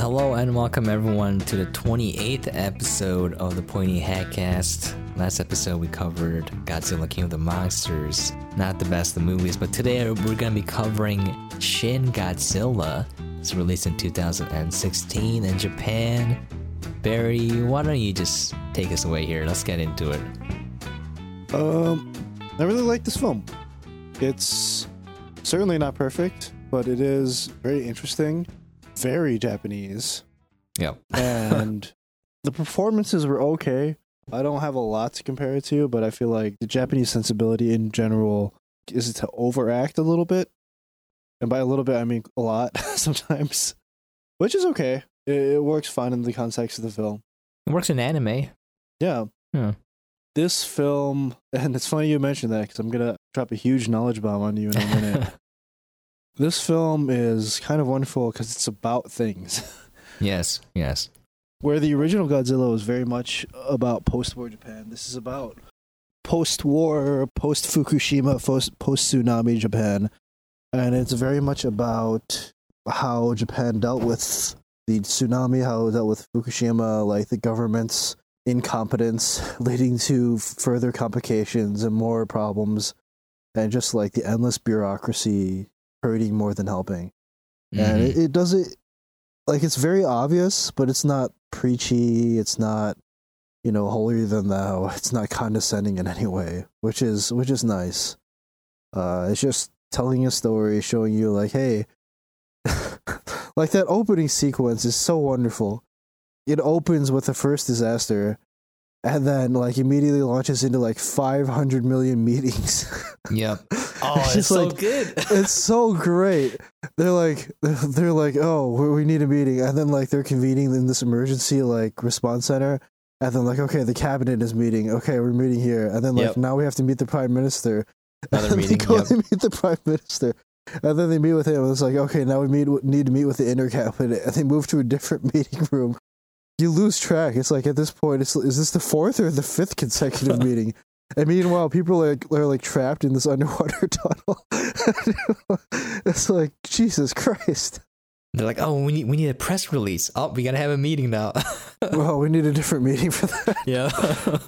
Hello and welcome everyone to the 28th episode of the Pointy Hatcast. Last episode we covered Godzilla King of the Monsters. Not the best of movies, but today we're going to be covering Shin Godzilla. It's released in 2016 in Japan. Barry, why don't you just take us away here? Let's get into it. Um, I really like this film. It's certainly not perfect, but it is very interesting, very Japanese, Yeah. and the performances were okay. I don't have a lot to compare it to, but I feel like the Japanese sensibility in general is to overact a little bit, and by a little bit I mean a lot sometimes, which is okay. It, it works fine in the context of the film. It works in anime. Yeah. Yeah. This film, and it's funny you mentioned that because I'm gonna drop a huge knowledge bomb on you in a minute. This film is kind of wonderful because it's about things. yes, yes. Where the original Godzilla was very much about post-war Japan, this is about post-war, post-Fukushima, post-tsunami Japan, and it's very much about how Japan dealt with the tsunami, how it dealt with Fukushima, like the government's incompetence leading to further complications and more problems, and just like the endless bureaucracy hurting more than helping. And Mhm. it, it does it like it's very obvious, but it's not preachy. It's not you know holier than thou. It's not condescending in any way, which is which is nice. Uh, it's just telling a story, showing you like, hey, like that opening sequence is so wonderful. It opens with the first disaster, and then like immediately launches into like 500 million meetings. Yep. Oh, It's it's, just so like- good. it's so great. They're like, they're like, oh, we we need a meeting, and then like they're convening in this emergency like response center, and then like, okay, the cabinet is meeting. Okay, we're meeting here, and then like Yep. now we have to meet the prime minister. Another and meeting, They go yep. and meet the prime minister, and then they meet with him. And it's like, okay, now we meet need to meet with the inner cabinet, and they move to a different meeting room. You lose track. It's like at this point, it's is this the fourth or the fifth consecutive meeting? And meanwhile, people are like, are like trapped in this underwater tunnel. it's like Jesus Christ. They're like, oh, we need we need a press release. Oh, we gotta have a meeting now. Well, we need a different meeting for that. yeah,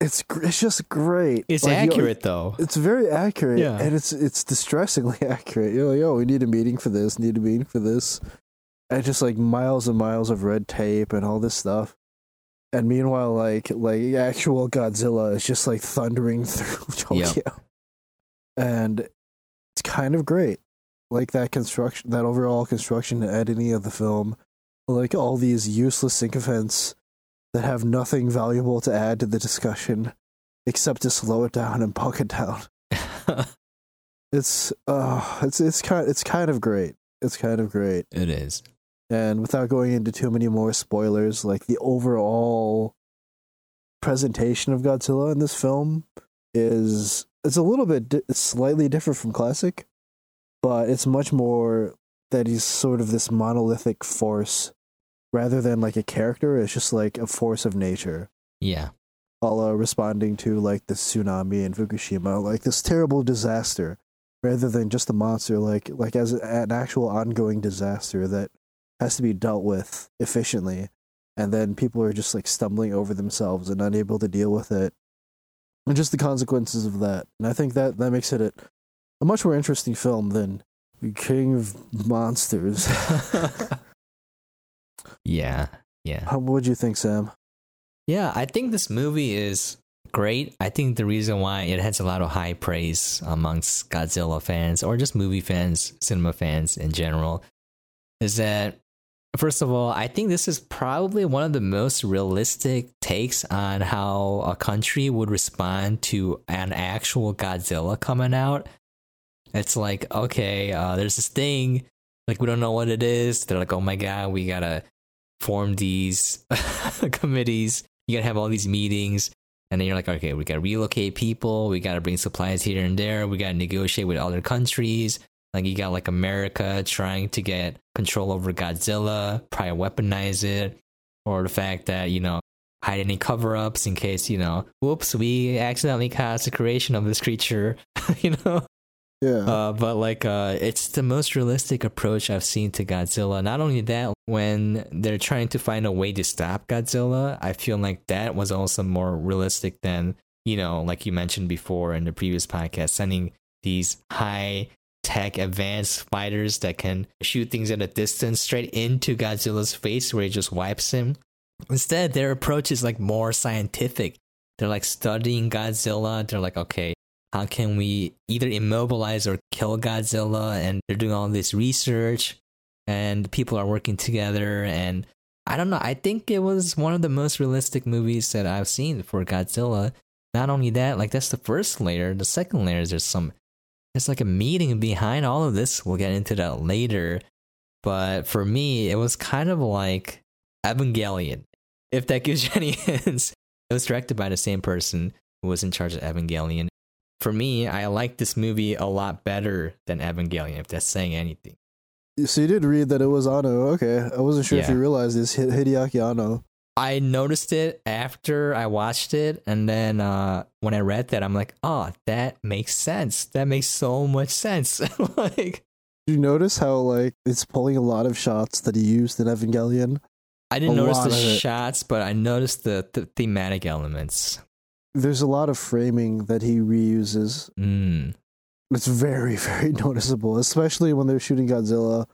It's it's just great. it's Like, you- accurate though. It's very accurate, Yeah. and it's it's distressingly accurate. You're like, oh, we need a meeting for this. Need a meeting for this, and just like miles and miles of red tape and all this stuff. And meanwhile, like like actual Godzilla is just like thundering through Yep. Tokyo, and it's kind of great. Like that construction, that overall construction and editing of the film, like all these useless sycophants that have nothing valuable to add to the discussion except to slow it down and bog it down. It's uh it's it's kind it's kind of great. It's kind of great. it is. And without going into too many more spoilers, like the overall presentation of Godzilla in this film is it's a little bit di- slightly different from classic, but it's much more that he's sort of this monolithic force rather than like a character. It's just like a force of nature Yeah, all responding to like the tsunami in Fukushima, like this terrible disaster, rather than just a monster, like like as an actual ongoing disaster that has to be dealt with efficiently, and then people are just like stumbling over themselves and unable to deal with it, and just the consequences of that. And I think that that makes it a, a much more interesting film than King of Monsters. yeah, yeah, How would you think, Sam? yeah. I think this movie is great. I think the reason why it has a lot of high praise amongst Godzilla fans or just movie fans, cinema fans in general, is that First of all, I think this is probably one of the most realistic takes on how a country would respond to an actual Godzilla coming out. It's like, okay, uh, there's this thing, like we don't know what it is. They're like, oh my god, we gotta form these committees. You gotta have all these meetings, and then you're like, okay, we gotta relocate people. We gotta bring supplies here and there. We gotta negotiate with other countries. Like you got like America trying to get control over Godzilla, probably weaponize it, or the fact that you know hide any cover ups in case you know, whoops, we accidentally caused the creation of this creature, you know. Yeah. Uh, but like, uh, it's the most realistic approach I've seen to Godzilla. Not only that, when they're trying to find a way to stop Godzilla, I feel like that was also more realistic than you know, like you mentioned before in the previous podcast, sending these high tech advanced fighters that can shoot things at a distance straight into Godzilla's face where he just wipes him. Instead, their approach is like more scientific. They're like studying Godzilla. They're like, okay, how can we either immobilize or kill Godzilla? And they're doing all this research and people are working together. And I don't know, I think it was one of the most realistic movies that I've seen for Godzilla. Not only that, like that's the first layer. The second layer is there's some, there's like a meaning behind all of this. We'll get into that later. But for me, it was kind of like Evangelion. If that gives you any hints, it was directed by the same person who was in charge of Evangelion for me, I like this movie a lot better than Evangelion, if that's saying anything. So you did read that it was Anno. Okay. I wasn't sure if you realized this. Hid- Hideaki Anno. I noticed it after I watched it, and then uh, when I read that, I'm like, oh, that makes sense. That makes so much sense. like, Did you notice how, like, it's pulling a lot of shots that he used in Evangelion? I didn't A notice the shots, but I noticed the, the thematic elements. There's a lot of framing that he reuses. Mm. It's very, very noticeable, especially when they're shooting Godzilla.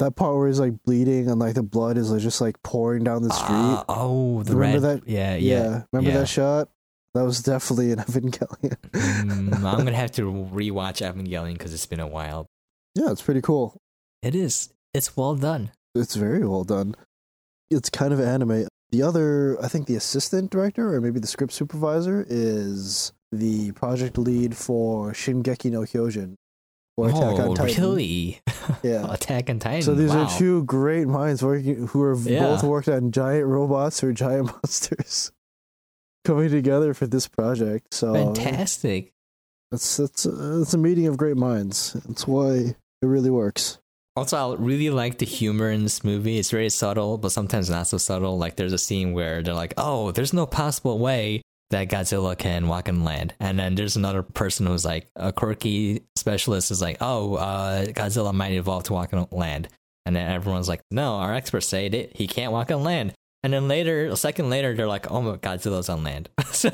That part where he's like bleeding and like the blood is like, just like pouring down the street. Ah, oh, the Remember red. that? Yeah, yeah. Remember yeah. that shot? That was definitely an Evangelion. Mm, I'm gonna have to rewatch Evangelion because it's been a while. yeah, it's pretty cool. It is. It's well done. It's very well done. It's kind of anime. The other, I think the assistant director or maybe the script supervisor is the project lead for Shingeki no Kyojin or Attack oh, on Titan. really? Yeah. Attack on Titan. So these wow. are two great minds working who are Yeah. both worked on giant robots or giant monsters coming together for this project. So fantastic. it's it's it's a meeting of great minds. That's why it really works. Also, I really like the humor in this movie. It's very subtle, but sometimes not so subtle. Like there's a scene where they're like, "Oh, there's no possible way that Godzilla can walk on land," and then there's another person who's like a quirky specialist is like, "Oh, uh, Godzilla might evolve to walk on land," and then everyone's like, "No, our experts say that he can't walk on land." And then later, a second later, they're like, "Oh, my Godzilla's on land." so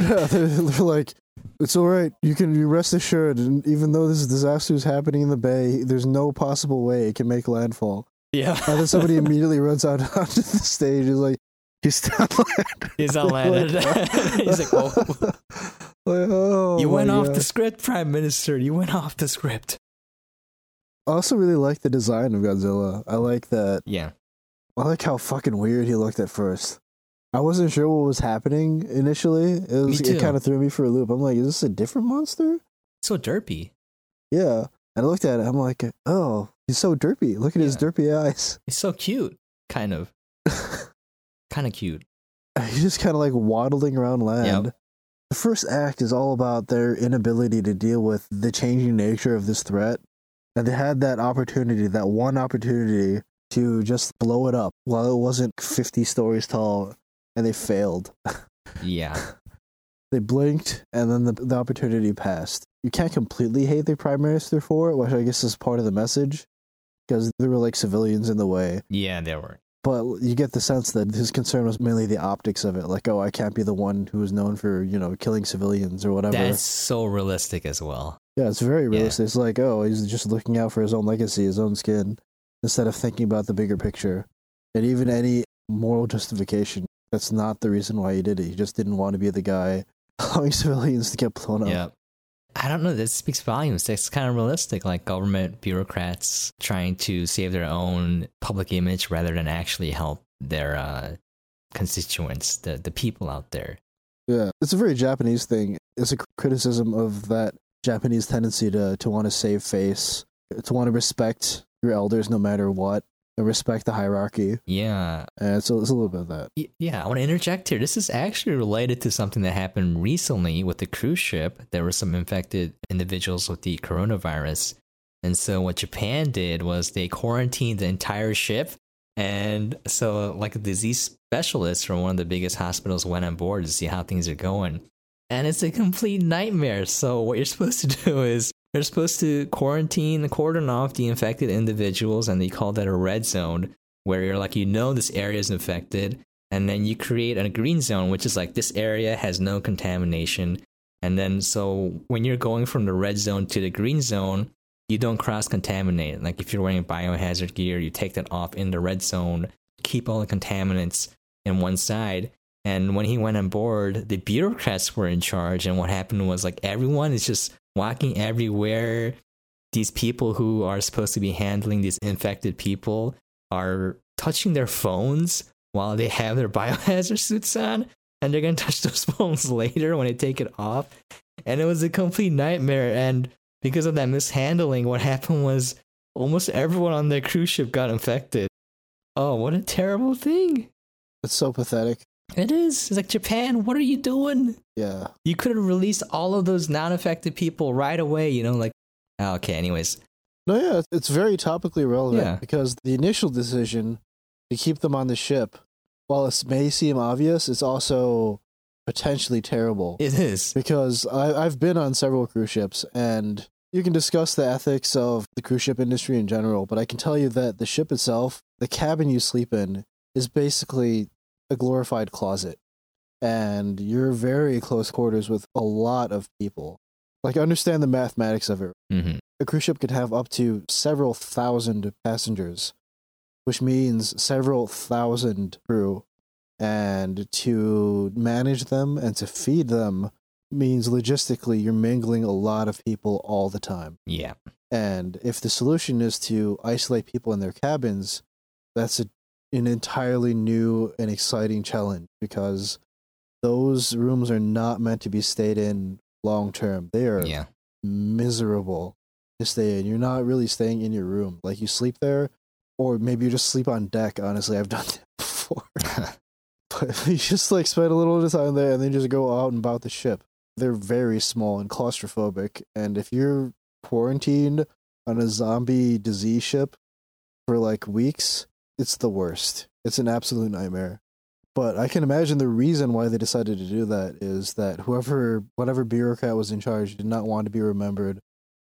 Yeah, they're, they're like, it's all right. You can you rest assured. And even though this disaster is happening in the bay, there's no possible way it can make landfall. yeah, And then somebody immediately runs out onto the stage. Is like, he's land. he's land. he's like, "Oh." Like, oh You went off God. the script, Prime Minister. You went off the script. I also really like the design of Godzilla. I like that. Yeah. I like how fucking weird he looked at first. I wasn't sure what was happening initially. It was it kind of threw me for a loop. I'm like, is this a different monster? So derpy. Yeah. And I looked at it. I'm like, oh, he's so derpy. Look at his derpy eyes. He's so cute. Kind of. Kind of cute. he's just kind of like waddling around land. The first act is all about their inability to deal with the changing nature of this threat. And they had that opportunity, that one opportunity to just blow it up while it wasn't 50 stories tall, and they failed. Yeah. They blinked, and then the, the opportunity passed. You can't completely hate the prime minister for it, which I guess is part of the message, because there were like civilians in the way. Yeah, there were. But you get the sense that his concern was mainly the optics of it, like, oh, I can't be the one who is known for you know killing civilians or whatever. That's so realistic as well. Yeah, it's very realistic. It's like, oh, he's just looking out for his own legacy, his own skin, instead of thinking about the bigger picture. And even any moral justification, that's not the reason why he did it. He just didn't want to be the guy allowing civilians to get blown up. Yeah. I don't know. This speaks volumes. It's kind of realistic, like government bureaucrats trying to save their own public image rather than actually help their uh, constituents, the, the people out there. Yeah. It's a very Japanese thing. It's a criticism of that Japanese tendency to, to want to save face, to want to respect your elders no matter what, respect the hierarchy. Yeah. And so it's a little bit of that. Y- Yeah, I want to interject here. This is actually related to something that happened recently with the cruise ship. There were some infected individuals with the coronavirus. And so, what Japan did was they quarantined the entire ship. And so, like, a disease specialist from one of the biggest hospitals went on board to see how things are going. And it's a complete nightmare. So, what you're supposed to do is They're supposed to quarantine, cordon off the infected individuals, and they call that a red zone, where you're like, you know, this area is infected, and then you create a green zone, which is like this area has no contamination. And then, so when you're going from the red zone to the green zone, you don't cross contaminate. Like if you're wearing biohazard gear, you take that off in the red zone, keep all the contaminants in one side. And when he went on board, the bureaucrats were in charge. And what happened was like everyone is just walking everywhere. These people who are supposed to be handling these infected people are touching their phones while they have their biohazard suits on. And they're to touch those phones later when they take it off. And it was a complete nightmare. And because of that mishandling, what happened was almost everyone on the cruise ship got infected. Oh, what a terrible thing. It's so pathetic. It is. It's like Japan, what are you doing? Yeah. You could have released all of those non-affected people right away, you know, like oh, okay, anyways. No, yeah, it's very topically relevant Yeah. because the initial decision to keep them on the ship, while it may seem obvious, it's also potentially terrible. It is. because I, I've been on several cruise ships and you can discuss the ethics of the cruise ship industry in general, but I can tell you that the ship itself, the cabin you sleep in, is basically a glorified closet. And you're very close quarters with a lot of people. Like, understand the mathematics of it. hmm A cruise ship could have up to several thousand passengers, which means several thousand crew. And to manage them and to feed them means logistically you're mingling a lot of people all the time. Yeah. And if the solution is to isolate people in their cabins, that's a, an entirely new and exciting challenge because those rooms are not meant to be stayed in long term. They are Yeah. miserable to stay in. You're not really staying in your room. Like you sleep there, or maybe you just sleep on deck. Honestly, I've done that before. but you just like spend a little bit of time there and then just go out and about the ship. They're very small and claustrophobic. And if you're quarantined on a zombie disease ship for like weeks, it's the worst. It's an absolute nightmare. But I can imagine the reason why they decided to do that is that whoever, whatever bureaucrat was in charge, did not want to be remembered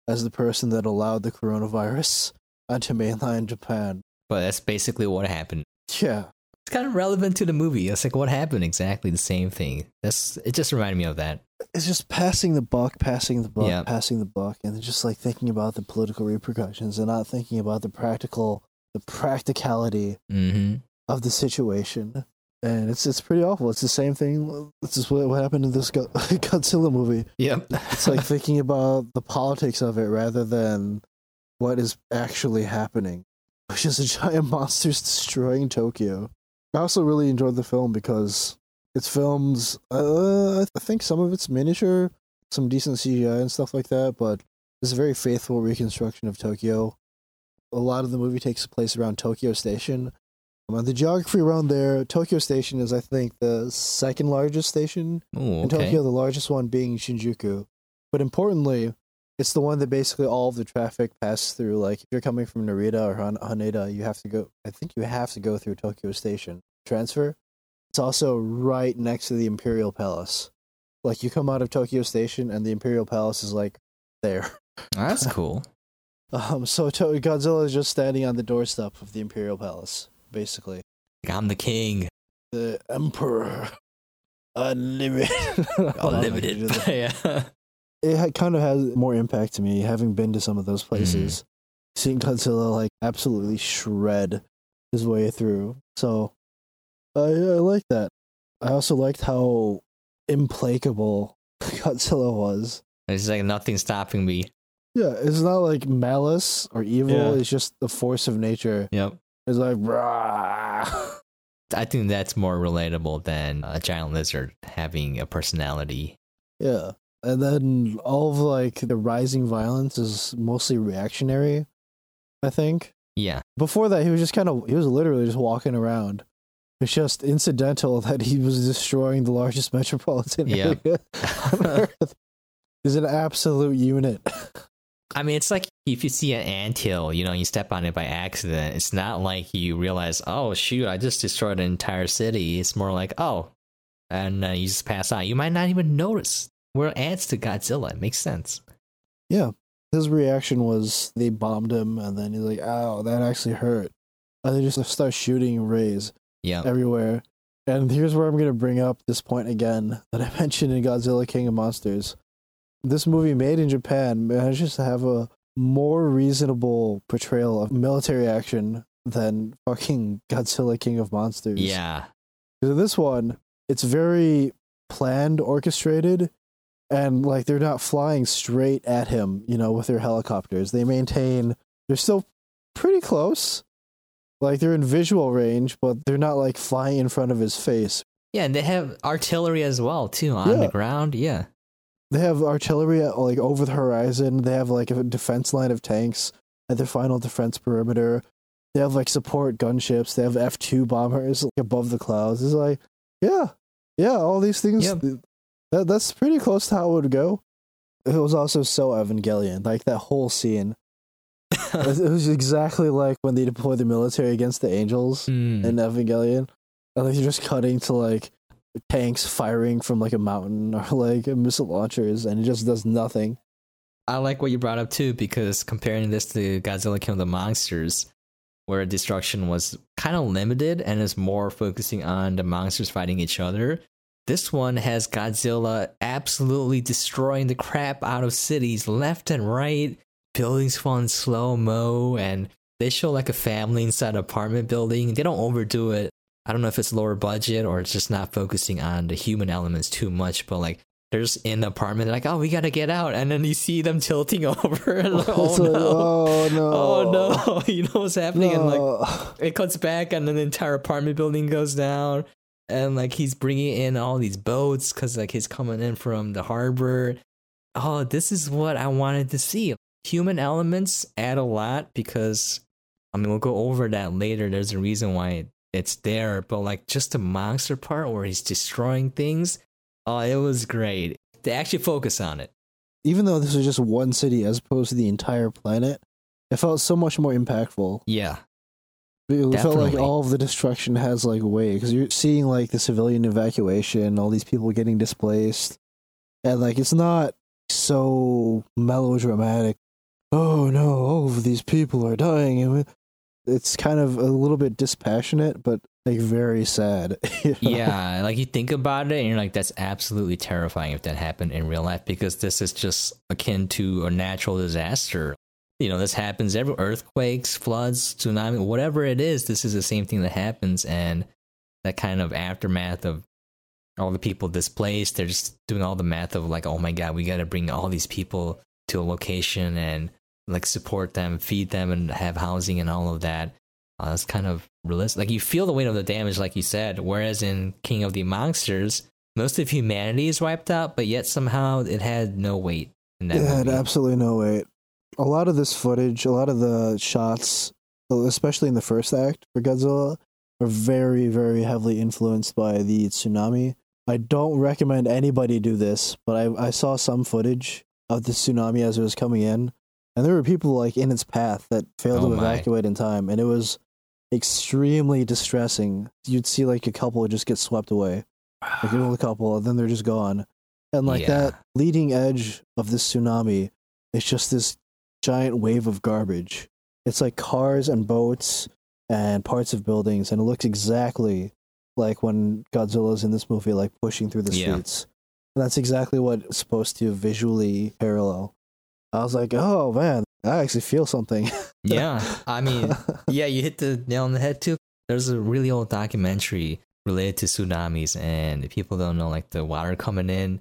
as the person that allowed the coronavirus onto mainland Japan. But that's basically what happened. Yeah, It's kind of relevant to the movie. It's like what happened exactly the same thing. That's it just reminded me of that. it's just passing the buck, passing the buck, Yeah. passing the buck, and just like thinking about the political repercussions and not thinking about the practical, the practicality Mm-hmm. of the situation. And it's it's pretty awful. It's the same thing. This is what, what happened in this Go- Godzilla movie. Yep. It's like thinking about the politics of it rather than what is actually happening, which is a giant monsters destroying Tokyo. I also really enjoyed the film because it's filmed. Uh, I think some of it's miniature, some decent CGI and stuff like that, but it's a very faithful reconstruction of Tokyo. A lot of the movie takes place around Tokyo Station. Um, the geography around there, Tokyo Station is, I think, the second largest station Ooh, in okay. Tokyo, the largest one being Shinjuku. But importantly, it's the one that basically all of the traffic passes through. Like if you're coming from Narita or Han- Haneda, you have to go. I think you have to go through Tokyo Station transfer. It's also right next to the Imperial Palace. Like you come out of Tokyo Station, and the Imperial Palace is like there. That's cool. Um, so to- Godzilla is just standing on the doorstep of the Imperial Palace, basically. Like, I'm the king. The Emperor, unlimited, Hold on, I can do Unlimited. yeah. it kind of has more impact to me having been to some of those places. Seeing Godzilla like absolutely shred his way through. So I, I like that. I also liked how implacable Godzilla was. It's like nothing stopping me. Yeah, it's not like malice or evil. Yeah. It's just the force of nature. Yep. It's like, "Rah." I think that's more relatable than a giant lizard having a personality. yeah. And then all of like the rising violence is mostly reactionary. I think. Yeah. Before that, he was just kind of, he was literally just walking around. It's just incidental that he was destroying the largest metropolitan Yeah. area on Earth. He's an absolute unit. I mean, it's like if you see an anthill, you know, you step on it by accident. It's not like you realize, oh, shoot, I just destroyed an entire city. It's more like, oh, and uh, you just pass on. You might not even notice. We're ants to Godzilla. It makes sense. Yeah. his reaction was they bombed him, and then he's like, "Ow, that actually hurt," and they just start shooting rays Yeah. everywhere. And here's where I'm gonna bring up this point again that I mentioned in Godzilla King of Monsters. This movie, made in Japan, manages to have a more reasonable portrayal of military action than fucking Godzilla King of Monsters. Yeah. Because in this one, it's very planned, orchestrated, and like they're not flying straight at him, you know, with their helicopters. They maintain, they're still pretty close. Like they're in visual range, but they're not like flying in front of his face. Yeah, and they have artillery as well too on Yeah. the ground. Yeah. They have artillery at, like over the horizon. They have like a defense line of tanks at their final defense perimeter. They have like support gunships. They have F two bombers like, above the clouds. It's like, yeah, yeah, all these things. Yep. That that's pretty close to how it would go. It was also so Evangelion, like that whole scene. it it was exactly like when they deploy the military against the angels Mm. in Evangelion, and like you're just cutting to like tanks firing from like a mountain or like missile launchers, and it just does nothing. I like what you brought up too because comparing this to Godzilla King of the Monsters, where destruction was kind of limited and is more focusing on the monsters fighting each other. This one has Godzilla absolutely destroying the crap out of cities left and right. Buildings fall in slow mo, and they show like a family inside an apartment building. They don't overdo it. I don't know if it's lower budget or it's just not focusing on the human elements too much, but like they're just in the apartment, like, oh, we gotta get out, and then you see them tilting over, and oh, like, oh like, no, oh no, oh no, you know what's happening, and like it cuts back, and then the entire apartment building goes down, and like he's bringing in all these boats because like he's coming in from the harbor. Oh, this is what I wanted to see. Human elements add a lot because, I mean, we'll go over that later. There's a reason why it's there, but like just the monster part where he's destroying things. Oh, it was great. They actually focus on it. even though this was just one city as opposed to the entire planet, it felt so much more impactful. Yeah, It felt like all of the destruction has like weight because you're seeing like the civilian evacuation, all these people getting displaced, and like it's not so melodramatic. Oh no, all of these people are dying, and it's kind of a little bit dispassionate, but like very sad. you know? yeah, like you think about it and you're like, that's absolutely terrifying if that happened in real life because this is just akin to a natural disaster. You know, this happens every earthquakes, floods, tsunami, whatever it is, this is the same thing that happens and that kind of aftermath of all the people displaced, they're just doing all the math of like, oh my god, we gotta bring all these people to a location and like support them, feed them and have housing and all of that. Uh, it's kind of realistic. Like you feel the weight of the damage, like you said. Whereas in King of the Monsters, most of humanity is wiped out, but yet somehow it had no weight in that It had absolutely no weight. A lot of this footage, a lot of the shots, especially in the first act for Godzilla, are very, very heavily influenced by the tsunami. I don't recommend anybody do this, but I, I saw some footage of the tsunami as it was coming in, and there were people like in its path that failed Oh to my. evacuate in time, and it was extremely distressing. You'd see like a couple just get swept away, like an old couple, and then they're just gone. And like Yeah. that leading edge of this tsunami, it's just this giant wave of garbage. It's like cars and boats and parts of buildings, and it looks exactly like when Godzilla's in this movie, like pushing through the Yeah. streets. And that's exactly what it's supposed to visually parallel. I was like, oh man, I actually feel something. yeah, I mean, yeah, you hit the nail on the head too. There's a really old documentary related to tsunamis, and people don't know, like the water coming in,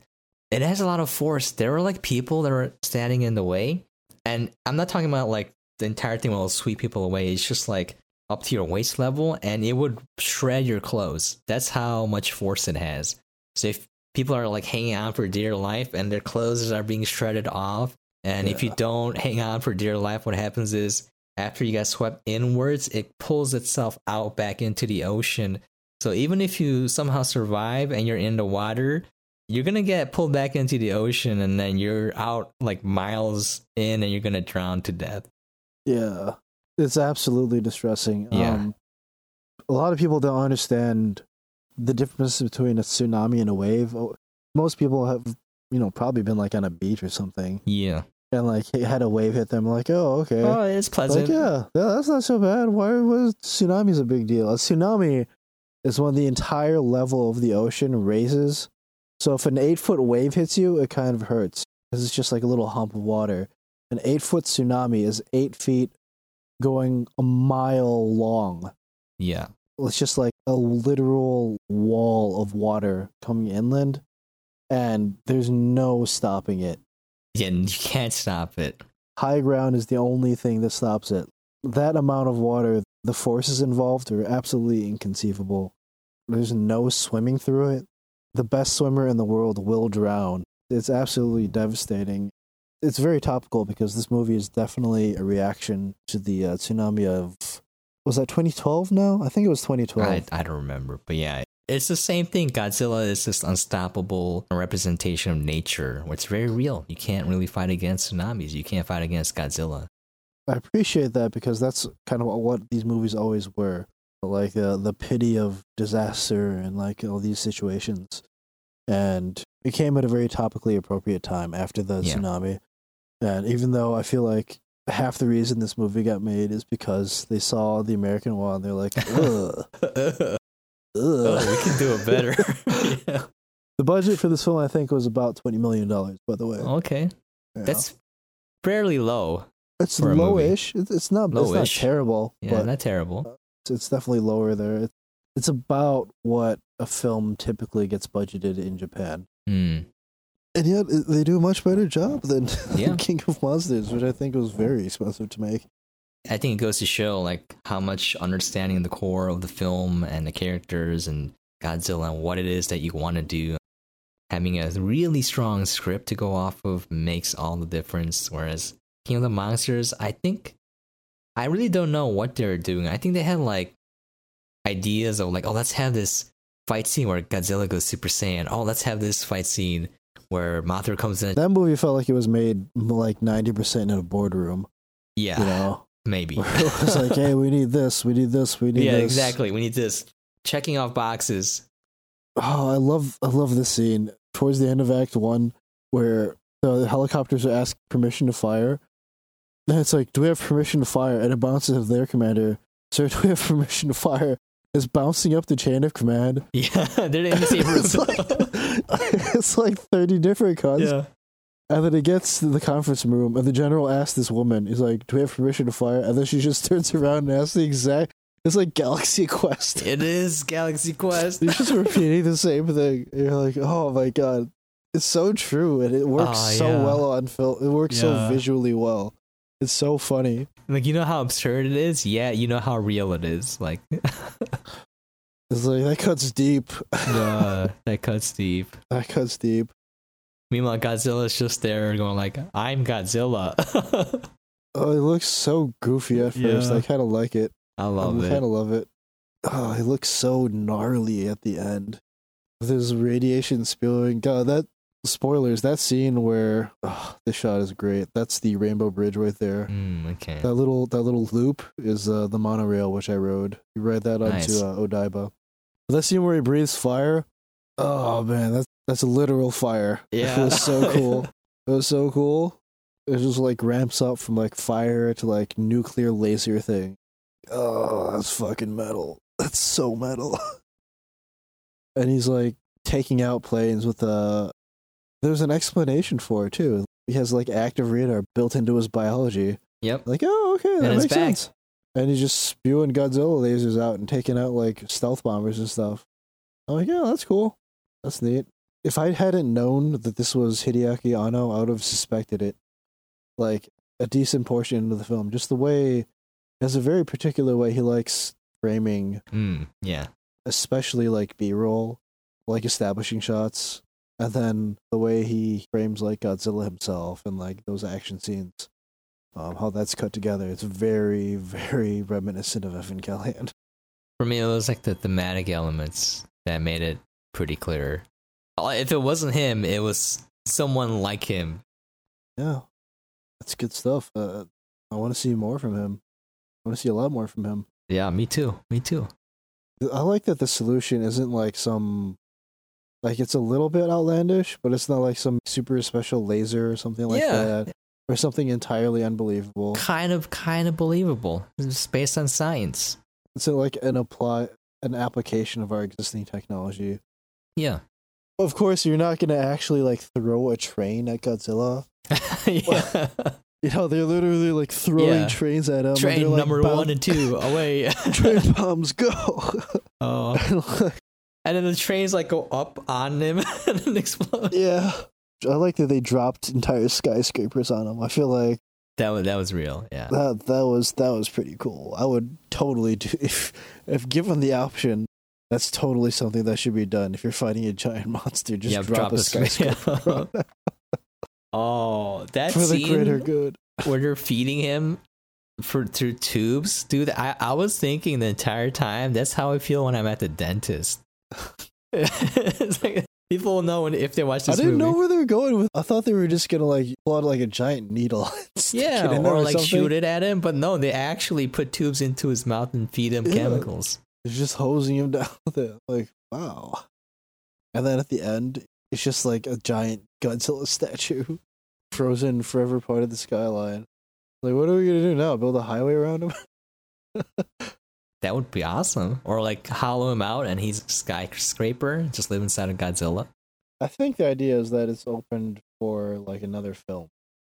it has a lot of force. There were like people that were standing in the way, and I'm not talking about like the entire thing will sweep people away. It's just like up to your waist level, and it would shred your clothes. That's how much force it has. So if people are like hanging out for dear life, and their clothes are being shredded off, and if you don't hang on for dear life, what happens is after you get swept inwards, it pulls itself out back into the ocean. So even if you somehow survive and you're in the water, you're gonna get pulled back into the ocean and then you're out like miles in and you're gonna drown to death. Yeah, it's absolutely distressing. Yeah. Um, a lot of people don't understand the difference between a tsunami and a wave. Most people have, you know, probably been like on a beach or something, Yeah. And like it had a wave hit them. Like, oh, okay. Oh, it's pleasant. Like, yeah, yeah, that's not so bad. Why was tsunami's a big deal? A tsunami is when the entire level of the ocean raises. So if an eight foot wave hits you, it kind of hurts because it's just like a little hump of water. An eight foot tsunami is eight feet going a mile long. Yeah. It's just like a literal wall of water coming inland, and there's no stopping it. Yeah, you can't stop it. High ground is the only thing that stops it. That amount of water, the forces involved are absolutely inconceivable. There's no swimming through it. The best swimmer in the world will drown. It's absolutely devastating. It's very topical because this movie is definitely a reaction to the uh, tsunami of was that 2012 now? I think it was 2012. I, I don't remember, but yeah, it's the same thing. Godzilla is this unstoppable representation of nature, it's very real. You can't really fight against tsunamis. You can't fight against Godzilla. I appreciate that because that's kind of what these movies always were, like uh, the pity of disaster and like all these situations. And it came at a very topically appropriate time after the Yeah. tsunami. And even though I feel like half the reason this movie got made is because they saw the American one, they're like, ugh. Oh, we can do it better. yeah. The budget for this film, I think, was about twenty million dollars. By the way, Okay, Yeah. that's fairly low. it's for a movie. lowish. It's, not. It's not terrible, Yeah, but not terrible. it's, it's definitely lower there. It's, it's about what a film typically gets budgeted in Japan, Hmm. and yet they do a much better job than Yeah. King of Monsters, which I think was very expensive to make. I think it goes to show like how much understanding the core of the film and the characters and Godzilla and what it is that you want to do. Having a really strong script to go off of makes all the difference. Whereas King of the Monsters, I think I really don't know what they're doing. I think they had like ideas of like, oh, let's have this fight scene where Godzilla goes Super Saiyan. Oh, let's have this fight scene where Mothra comes in. That movie felt like it was made like ninety percent in a boardroom. yeah, You know, maybe. where it was like, hey, we need this, we need this, we need this. yeah, this. exactly. We need this checking off boxes. Oh, I love I love this scene towards the end of Act One where the helicopters are asked permission to fire. And it's like, do we have permission to fire? And it bounces of their commander. Sir, do we have permission to fire? It's bouncing up the chain of command. Yeah, they're in the same it's, room. like, it's like 30 different cons. yeah. And then it gets to the conference room, and the general asks this woman, he's like, do we have permission to fire? And then she just turns around and asks the exact. It's like Galaxy Quest. It is Galaxy Quest. He's just repeating the same thing. You're like, oh my god, it's so true, and it works Oh, so yeah. well on film. It works so visually well. It's so funny. Like you know how absurd it is? Yeah, you know how real it is. Like It's like that cuts deep. uh, that cuts deep. that cuts deep. Meanwhile, Godzilla's just there going like, I'm Godzilla. Oh, it looks so goofy at first. Yeah. I kind of like it. I love I it. I kind of love it. Oh, it looks so gnarly at the end. There's radiation spewing. God, that spoilers. That scene where oh, this shot is great. That's the Rainbow Bridge right there. Mm, okay. That little that little loop is uh, the monorail which I rode. You ride that onto Nice. uh, Odaiba. That scene where he breathes fire. Oh man, that's that's a literal fire. Yeah. it was so cool. it was so cool. It just like ramps up from like fire to like nuclear laser thing. Oh, that's fucking metal. That's so metal. and he's like taking out planes with a. There's an explanation for it too. He has like active radar built into his biology. Yep. Like, oh, okay, that And makes sense. And he's just spewing Godzilla lasers out and taking out like stealth bombers and stuff. I'm like, yeah, that's cool. That's neat. If I hadn't known that this was Hideaki Anno, I would have suspected it. Like a decent portion of the film. Just the way, has a very particular way he likes framing, Mm, yeah. especially like B roll, like establishing shots, and then the way he frames like Godzilla himself and like those action scenes um, how that's cut together. It's very, very reminiscent of Evangelion. For me, it was like the thematic elements that made it pretty clear. If it wasn't him, it was someone like him. Yeah, that's good stuff. Uh, I want to see more from him. I want to see a lot more from him. Yeah, me too. Me too. I like that the solution isn't like some, like it's a little bit outlandish, but it's not like some super special laser or something like yeah. that. or something entirely unbelievable. Kind of, kind of believable. It's based on science. It's like an apply an application of our existing technology. Yeah. Of course, you're not gonna actually like throw a train at Godzilla. yeah. You know, they're literally like throwing Yeah. trains at him. Train like, number bound- one and two away. train bombs go. oh. And then the trains like go up on him and then explode. yeah, I like that they dropped entire skyscrapers on him. I feel like That was that was real. Yeah. that that was that was pretty cool. I would totally do if if given the option. That's totally something that should be done. If you're fighting a giant monster, just yeah, drop, a screen. skyscraper oh, that for the greater good. where they're feeding him for through tubes, dude. I, I was thinking the entire time that's how I feel when I'm at the dentist. it's like people will know when if they watch this. I didn't movie. know where they were going with. I thought they were just gonna like pull out like a giant needle. yeah, there or like something. shoot it at him, but no, they actually put tubes into his mouth and feed him Yeah. chemicals. It's just hosing him down with it. Like wow. And then at the end, it's just like a giant Godzilla statue, frozen forever part of the skyline. Like, what are we gonna do now? Build a highway around him? That would be awesome. Or like hollow him out and he's a skyscraper, just live inside of Godzilla. I think the idea is that it's opened for like another film.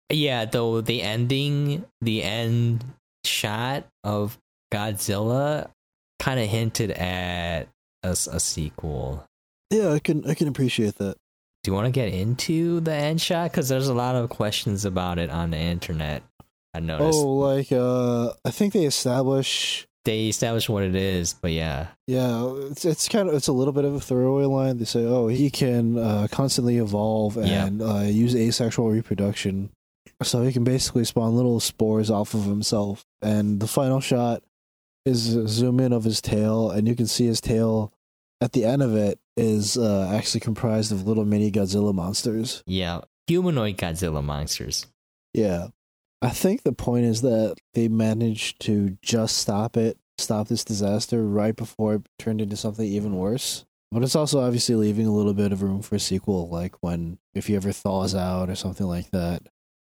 Yeah, though the ending, the end shot of Godzilla kind of hinted at a sequel. Yeah, I can I can appreciate that. Do you want to get into the end shot? Because there's a lot of questions about it on the internet. I noticed Oh, like uh, I think they establish. they establish what it is, but yeah, Yeah, it's it's kind of it's a little bit of a throwaway line. They say, "Oh, he can uh, constantly evolve Yeah. and uh, use asexual reproduction, so he can basically spawn little spores off of himself." And the final shot is zoom in of his tail, and you can see his tail at the end of it is uh, actually comprised of little mini Godzilla monsters. yeah, humanoid Godzilla monsters. Yeah. I think the point is that they managed to just stop it, stop this disaster right before it turned into something even worse. But it's also obviously leaving a little bit of room for a sequel, like when if he ever thaws out or something like that.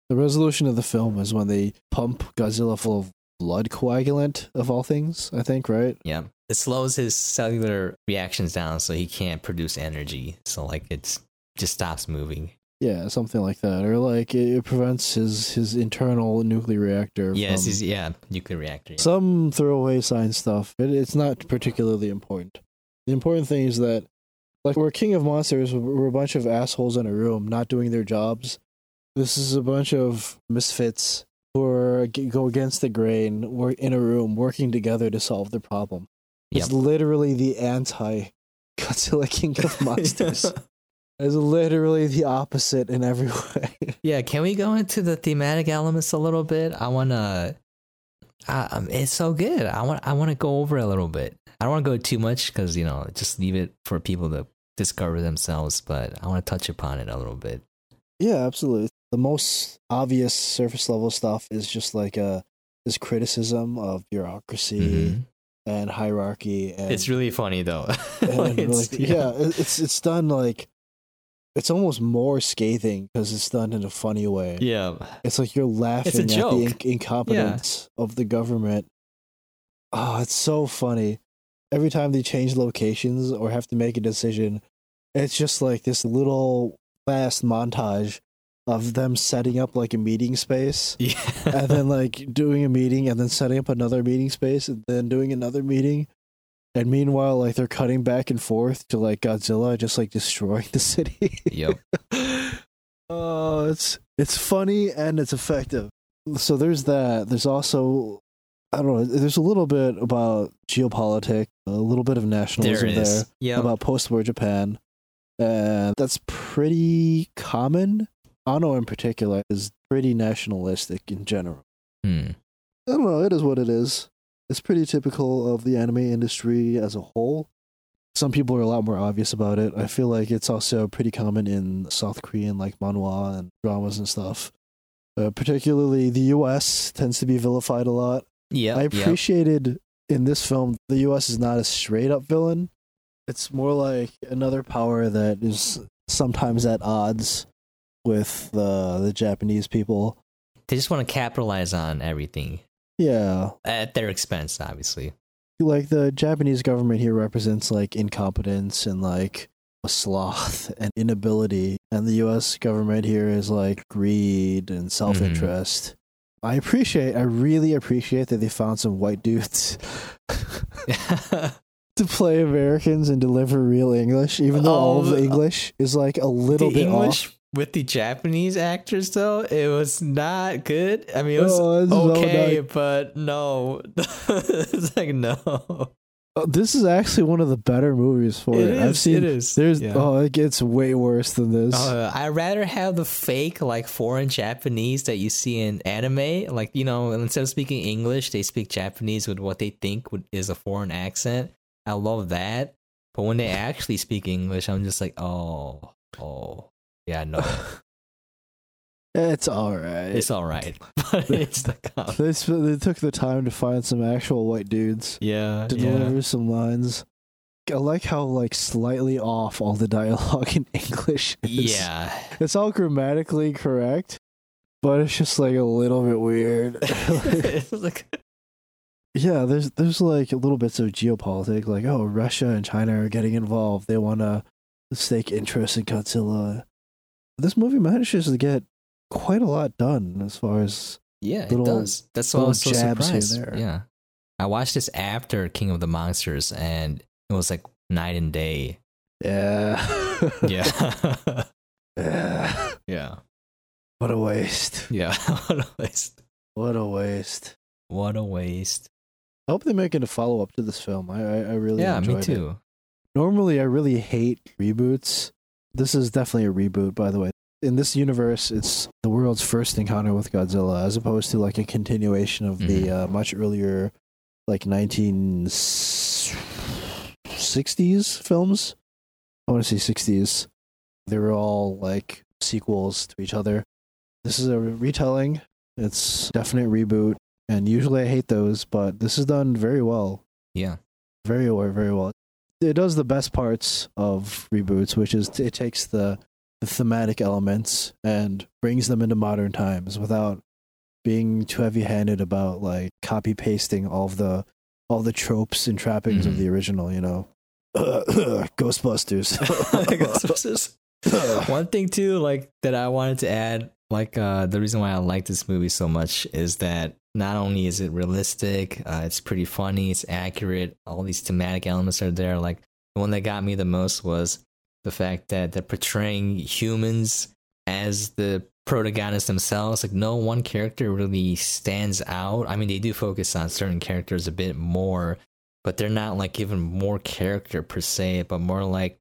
The resolution of the film is when they pump Godzilla full of blood coagulant, of all things, I think, right? Yeah, it slows his cellular reactions down, so he can't produce energy. So like it's just stops moving. Yeah, something like that. Or like it it prevents his, his internal nuclear reactor Yes, from he's, yeah, nuclear reactor. yeah. some throwaway science stuff. It, it's not particularly important. The important thing is that, like, we're King of Monsters. We're a bunch of assholes in a room not doing their jobs. This is a bunch of misfits who are, go against the grain. We're in a room working together to solve the problem. It's Yep. literally the anti Godzilla King of Monsters. it's literally the opposite in every way. Yeah, can we go into the thematic elements a little bit? I want to. Um, it's so good. I want. I want to go over a little bit. I don't want to go too much because you know, just leave it for people to discover themselves. But I want to touch upon it a little bit. Yeah, absolutely. The most obvious surface level stuff is just like uh this criticism of bureaucracy Mhm. and hierarchy and It's really funny though. It's- like, yeah, it- it's it's done like it's almost more scathing because it's done in a funny way. yeah, It's like you're laughing at the inc- incompetence of the government. Oh, it's so funny. Every time they change locations or have to make a decision, it's just like this little fast montage of them setting up like a meeting space yeah. and then like doing a meeting and then setting up another meeting space and then doing another meeting. And meanwhile, like they're cutting back and forth to like Godzilla just like destroying the city. yep. Oh, it's it's funny and it's effective. So there's that. There's also I don't know. There's a little bit about geopolitics, a little bit of nationalism there, there about post-war Japan, and that's pretty common. Anno in particular is pretty nationalistic in general. Hmm. I don't know. It is what it is. It's pretty typical of the anime industry as a whole. Some people are a lot more obvious about it. I feel like it's also pretty common in South Korean like manhwa and dramas and stuff. Uh, particularly, the U.S. tends to be vilified a lot. Yeah. I appreciated in this film the U.S. is not a straight up villain. It's more like another power that is sometimes at odds with the the Japanese people. They just want to capitalize on everything Yeah. at their expense, obviously. Like the Japanese government here represents like incompetence and like a sloth and inability. And the US government here is like greed and self interest. Mm-hmm. I appreciate, I really appreciate that they found some white dudes to play Americans and deliver real English, even though all of the Oh, English is like a little bit English off. With the Japanese actors, though, it was not good. I mean, it was Oh, is okay, night. but no. it's like, no. Uh, This is actually one of the better movies for it. It I've seen it is. There's Yeah. oh, it gets way worse than this. Uh, I'd rather have the fake, like foreign Japanese that you see in anime. Like, you know, instead of speaking English, they speak Japanese with what they think would, is a foreign accent. I love that. But when they actually speak English, I'm just like, oh, oh, yeah, no, it's all right. it's all right. But it's the com- they, sp- they took the time to find some actual white dudes yeah, to yeah. deliver some lines. I like how like slightly off all the dialogue in English. is. Yeah. it's all grammatically correct, but it's just like a little bit weird. Like, yeah, there's there's like little bits of geopolitics, like oh, Russia and China are getting involved. They want to stake interest in Godzilla. This movie manages to get quite a lot done as far as yeah, Little- it does. That's why I was so here surprised. there. Yeah. I watched this after King of the Monsters and it was like night and day. yeah, Yeah. yeah. yeah. What a waste! Yeah. what a waste. What a waste! What a waste. I hope they make it a follow up to this film. I I, I really yeah, me it. too. Normally, I really hate reboots. This is definitely a reboot, by the way. In this universe, it's the world's first encounter with Godzilla, as opposed to like a continuation of the Mhm. uh, much earlier, like 1960s films. I want to say 60s. They were all like sequels to each other. This is a retelling. It's definite reboot, and usually I hate those, but this is done very well Yeah. very well, very well. It does the best parts of reboots, which is it takes the, the thematic elements and brings them into modern times without being too heavy-handed about like copy pasting all of the all the tropes and trappings of Mhm. the original. You know, Ghostbusters. Ghostbusters. One thing too, like that I wanted to add, like uh the reason why I like this movie so much is that not only is it realistic, uh, it's pretty funny, it's accurate, all these thematic elements are there. Like the one that got me the most was the fact that they're portraying humans as the protagonists themselves. Like no one character really stands out. I mean, they do focus on certain characters a bit more, but they're not like given more character per se, but more like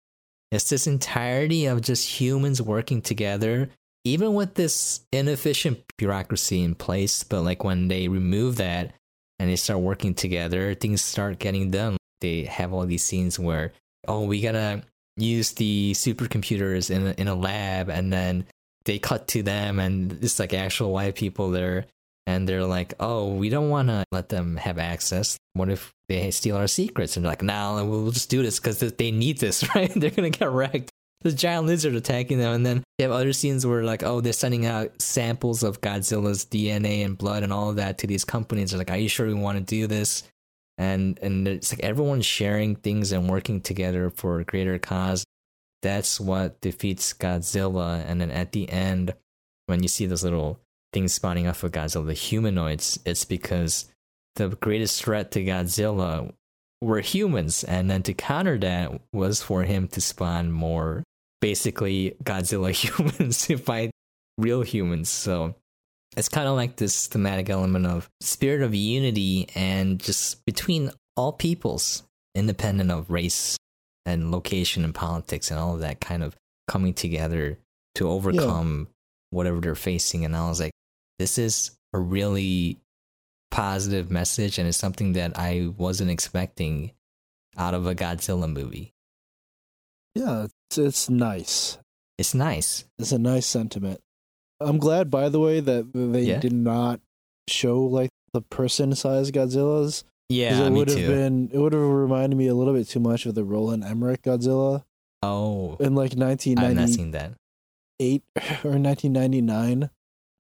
it's this entirety of just humans working together, even with this inefficient bureaucracy in place. But like when they remove that and they start working together, things start getting done. They have all these scenes where, oh, we gotta use the supercomputers in a, in a lab, and then they cut to them, and it's like actual white people there, and they're like, oh, we don't want to let them have access. What if they steal our secrets? And they're like, nah, we'll just do this because they need this, right? they're gonna get wrecked. This giant lizard attacking them, and then you have other scenes where like, oh, they're sending out samples of Godzilla's DNA and blood and all of that to these companies. They're like, are you sure we want to do this? And and it's like everyone's sharing things and working together for a greater cause. That's what defeats Godzilla. And then at the end, when you see those little things spawning off of Godzilla, the humanoids, it's because the greatest threat to Godzilla were humans. And then to counter that was for him to spawn more basically Godzilla humans to fight real humans. So it's kind of like this thematic element of spirit of unity and just between all peoples, independent of race and location and politics and all of that kind of coming together to overcome whatever they're facing. And I was like, this is a really positive message and it's something that I wasn't expecting out of a Godzilla movie. Yeah, it's, it's nice. It's nice. It's a nice sentiment. I'm glad, by the way, that they Yeah. did not show like the person-sized Godzillas. Yeah, it would have been. It would have reminded me a little bit too much of the Roland Emmerich Godzilla oh, in like 1998 or 1999.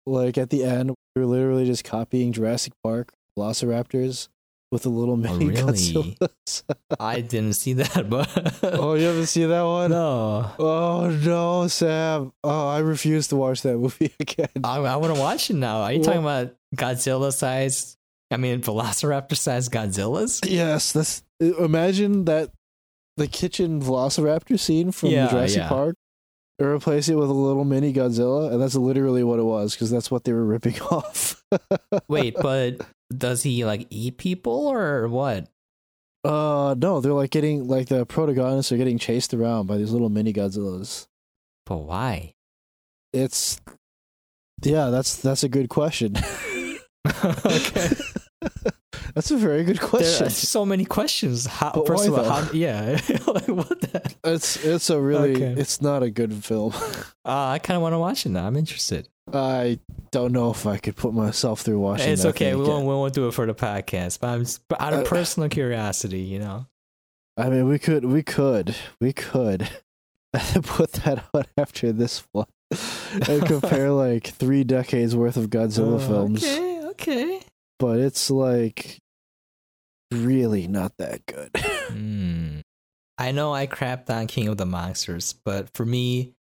like at the end, we were literally just copying Jurassic Park Velociraptors with a little oh, mini really? Godzillas. I didn't see that, but oh, you haven't seen that one? no. Oh no, Sam! Oh, I refuse to watch that movie again. I, I want to watch it now. Are you talking about Godzilla size? I mean, Velociraptor size Godzillas? Yes, that's. Imagine that the kitchen Velociraptor scene from Yeah, Jurassic yeah. Park. Or replace it with a little mini Godzilla, and that's literally what it was, because that's what they were ripping off. Wait, but does he like eat people or what? Uh, no, they're like getting like the protagonists are getting chased around by these little mini Godzillas. But why? It's yeah, that's that's a good question. okay. that's a very good question. There are so many questions. How, But first why of all, how, yeah, like what the? It's it's a really Okay. it's not a good film. Uh, I kind of want to watch it now. I'm interested. I don't know if I could put myself through watching. it's that okay. We again. won't, we won't do it for the podcast, but I'm just, out of Uh, personal curiosity, you know. I mean, we could, we could, we could put that on after this one and compare like three decades worth of Godzilla Uh, films. Okay, okay. But it's like really not that good. Hmm. I know I crapped on King of the Monsters, but for me,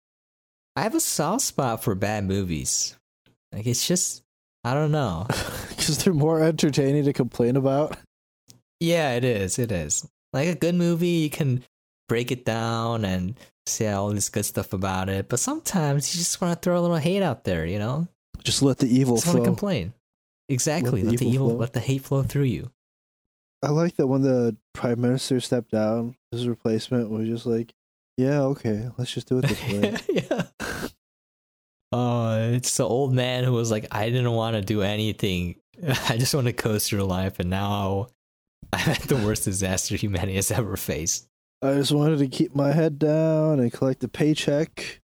I have a soft spot for bad movies. Like it's just, I don't know. Because they're more entertaining to complain about. Yeah, it is. It is. Like a good movie, you can break it down and say all this good stuff about it. But sometimes you just want to throw a little hate out there, you know? Just let the evil Just want to complain. Exactly. the Let the evil evil, let the hate flow through you. I like that when the prime minister stepped down, his replacement was just like, "Yeah, okay, let's just do it this way." yeah. Oh, it's the old man who was like, I didn't want to do anything. I just want to coast through life, and now I'm at the worst disaster humanity has ever faced. I just wanted to keep my head down and collect a paycheck,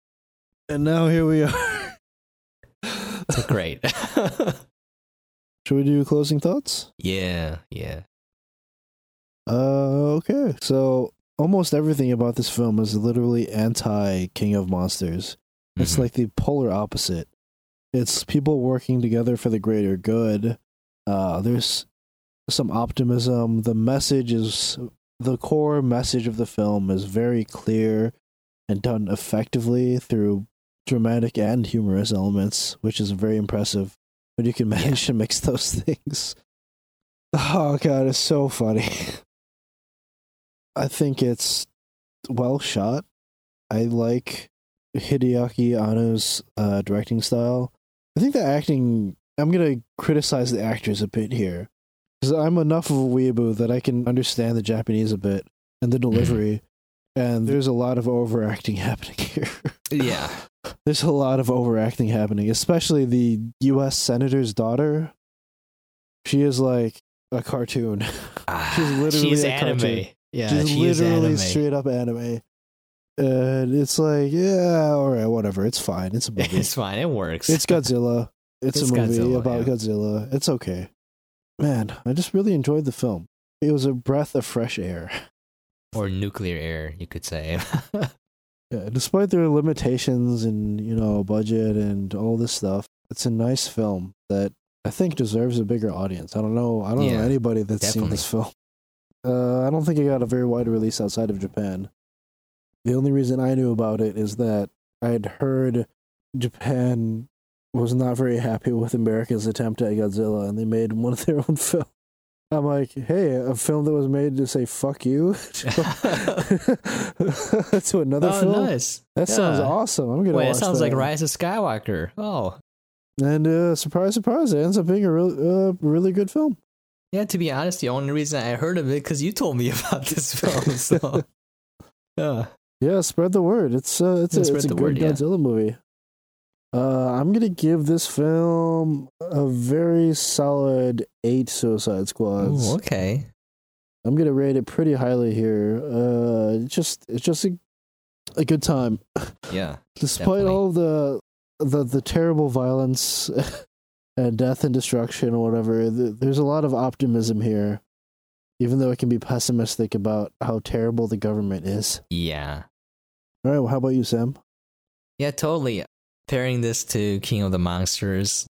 and now here we are. So great. Should we do closing thoughts? yeah, yeah. Uh, okay. So almost everything about this film is literally anti King of Monsters. It's Mhm. like the polar opposite. It's people working together for the greater good. Uh, there's some optimism. The message is the core message of the film is very clear and done effectively through dramatic and humorous elements, which is very impressive. When you can manage to mix those things. Oh god, it's so funny. I think it's well shot. I like Hideaki Anno's uh, directing style. I think the acting. I'm gonna criticize the actors a bit here because I'm enough of a weeaboo that I can understand the Japanese a bit and the delivery. And there's a lot of overacting happening here. Yeah. there's a lot of overacting happening, especially the U.S. senator's daughter. She is like a cartoon. She's literally she's a anime. cartoon. Yeah, She's she literally anime. straight up anime. And it's like, yeah, all right, whatever. It's fine. It's a movie. It's fine. It works. It's Godzilla. It's, It's a movie Godzilla, about yeah. Godzilla. It's okay. Man, I just really enjoyed the film. It was a breath of fresh air. or nuclear air, you could say. Yeah, despite their limitations and, you know, budget and all this stuff, it's a nice film that I think deserves a bigger audience. I don't know. I don't know anybody that's seen this film. Uh, I don't think it got a very wide release outside of Japan. The only reason I knew about it is that I had heard Japan was not very happy with America's attempt at Godzilla, and they made one of their own film. I'm like, hey, a film that was made to say "fuck you" to another oh, film. nice. That sounds awesome. I'm gonna Wait, it sounds that. like Rise of Skywalker. Oh, And uh, surprise, surprise, it ends up being a real, uh, really good film. yeah. To be honest, the only reason I heard of it because you told me about this film. So, yeah. Yeah, spread the word. It's uh, it's Yeah, a, it's a good word, yeah. Godzilla movie. Uh, I'm gonna give this film a very solid eight Suicide Squads. Ooh, okay. I'm gonna rate it pretty highly here. Uh, it's just it's just a, a good time, Yeah. despite Definitely. all the the the terrible violence and death and destruction or whatever. th- There's a lot of optimism here, even though it can be pessimistic about how terrible the government is. Yeah. All right, well, how about you, Sam? Yeah, totally. Pairing this to King of the Monsters,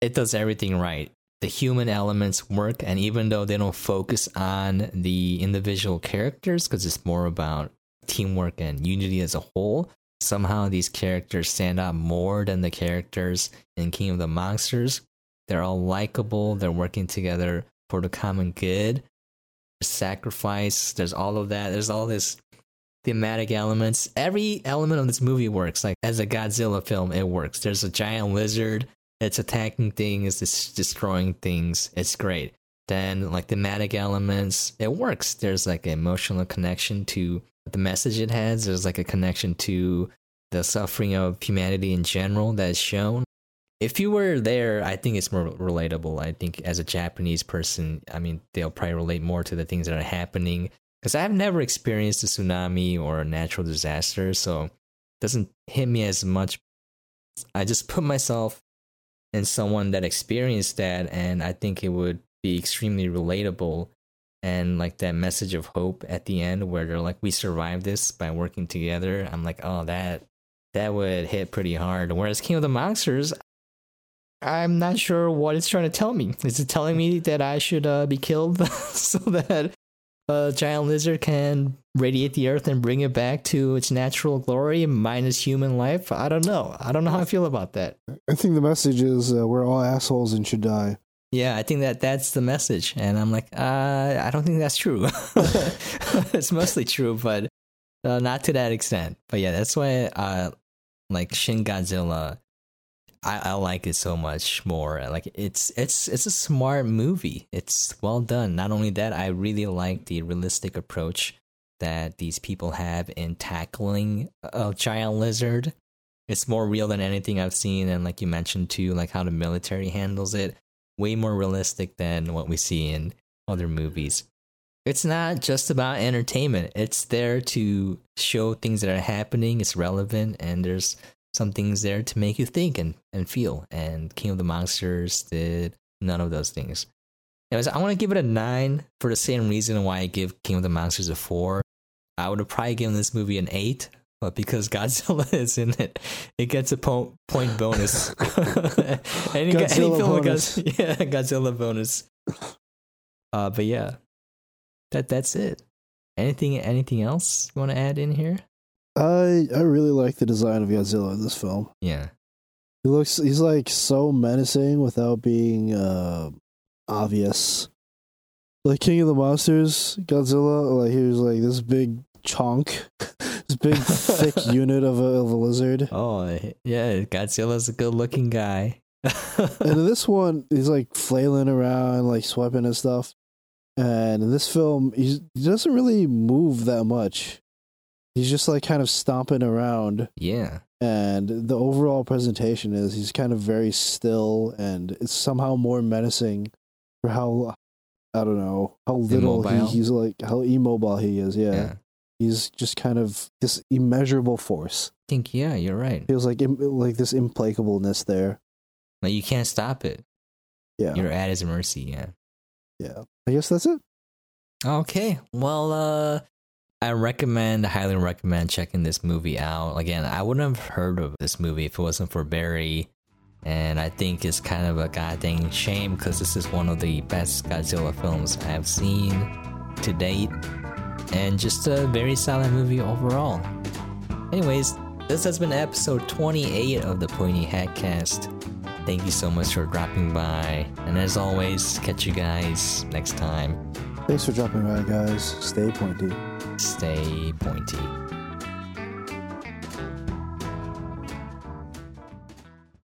it does everything right. The human elements work, and even though they don't focus on the individual characters, because it's more about teamwork and unity as a whole, somehow these characters stand out more than the characters in King of the Monsters. They're all likable, they're working together for the common good. Sacrifice, there's all of that. There's all this thematic elements. Every element of this movie works. Like as a Godzilla film, it works. There's a giant lizard, it's attacking things, it's destroying things. It's great. Then like thematic elements, it works. There's like an emotional connection to the message it has. There's like a connection to the suffering of humanity in general that is shown. If you were there, I think it's more relatable. I think as a Japanese person, I mean, they'll probably relate more to the things that are happening because I've never experienced a tsunami or a natural disaster, so it doesn't hit me as much. I just put myself in someone that experienced that, and I think it would be extremely relatable. And like that message of hope at the end, where they're like, "We survived this by working together." I'm like, "Oh, that that would hit pretty hard." Whereas King of the Monsters, I'm not sure what it's trying to tell me. Is it telling me that I should uh, be killed so that a giant lizard can radiate the earth and bring it back to its natural glory minus human life? I don't know. I don't know how I feel about that. I think the message is uh, we're all assholes and should die. Yeah, I think that that's the message, and I'm like, uh, I don't think that's true. it's mostly true, but uh, not to that extent. But yeah, that's why, uh, like Shin Godzilla I, I like it so much more. Like it's it's it's a smart movie. It's well done. Not only that, I really like the realistic approach that these people have in tackling a giant lizard. It's more real than anything I've seen, and like you mentioned too, like how the military handles it, way more realistic than what we see in other movies. It's not just about entertainment. It's there to show things that are happening. It's relevant, and there's some things there to make you think and, and feel. And King of the Monsters did none of those things. Anyways, I want to give it a nine for the same reason why I give King of the Monsters a four. I would have probably given this movie an eight, but because Godzilla is in it, it gets a po- point bonus. any, Godzilla any film bonus. With, yeah, Godzilla bonus. Uh, but yeah, that that's it. Anything anything else you want to add in here? I I really like the design of Godzilla in this film. Yeah, He looks he's like so menacing without being uh obvious. Like King of the Monsters, Godzilla, like he was like this big chunk, this big thick unit of a, of a lizard. Oh yeah, Godzilla's a good looking guy. And in this one, he's like flailing around, like swiping and stuff. And in this film, he's, he doesn't really move that much. He's just like kind of stomping around. yeah, and the overall presentation is he's kind of very still and it's somehow more menacing for how I don't know how little he, he's like how immobile he is. Yeah. yeah. he's just kind of this immeasurable force. I think yeah, you're right. Feels like like this implacableness there. Like you can't stop it. Yeah, You're at his mercy. Yeah. yeah. I guess that's it. Okay. Well, uh, I recommend, highly recommend checking this movie out. Again, I wouldn't have heard of this movie if it wasn't for Barry. And I think it's kind of a goddamn shame because this is one of the best Godzilla films I have seen to date. And just a very solid movie overall. Anyways, this has been episode 28 of the Pointy Hat Cast. Thank you so much for dropping by. And as always, catch you guys next time. Thanks for dropping by, guys. Stay pointy. Stay pointy.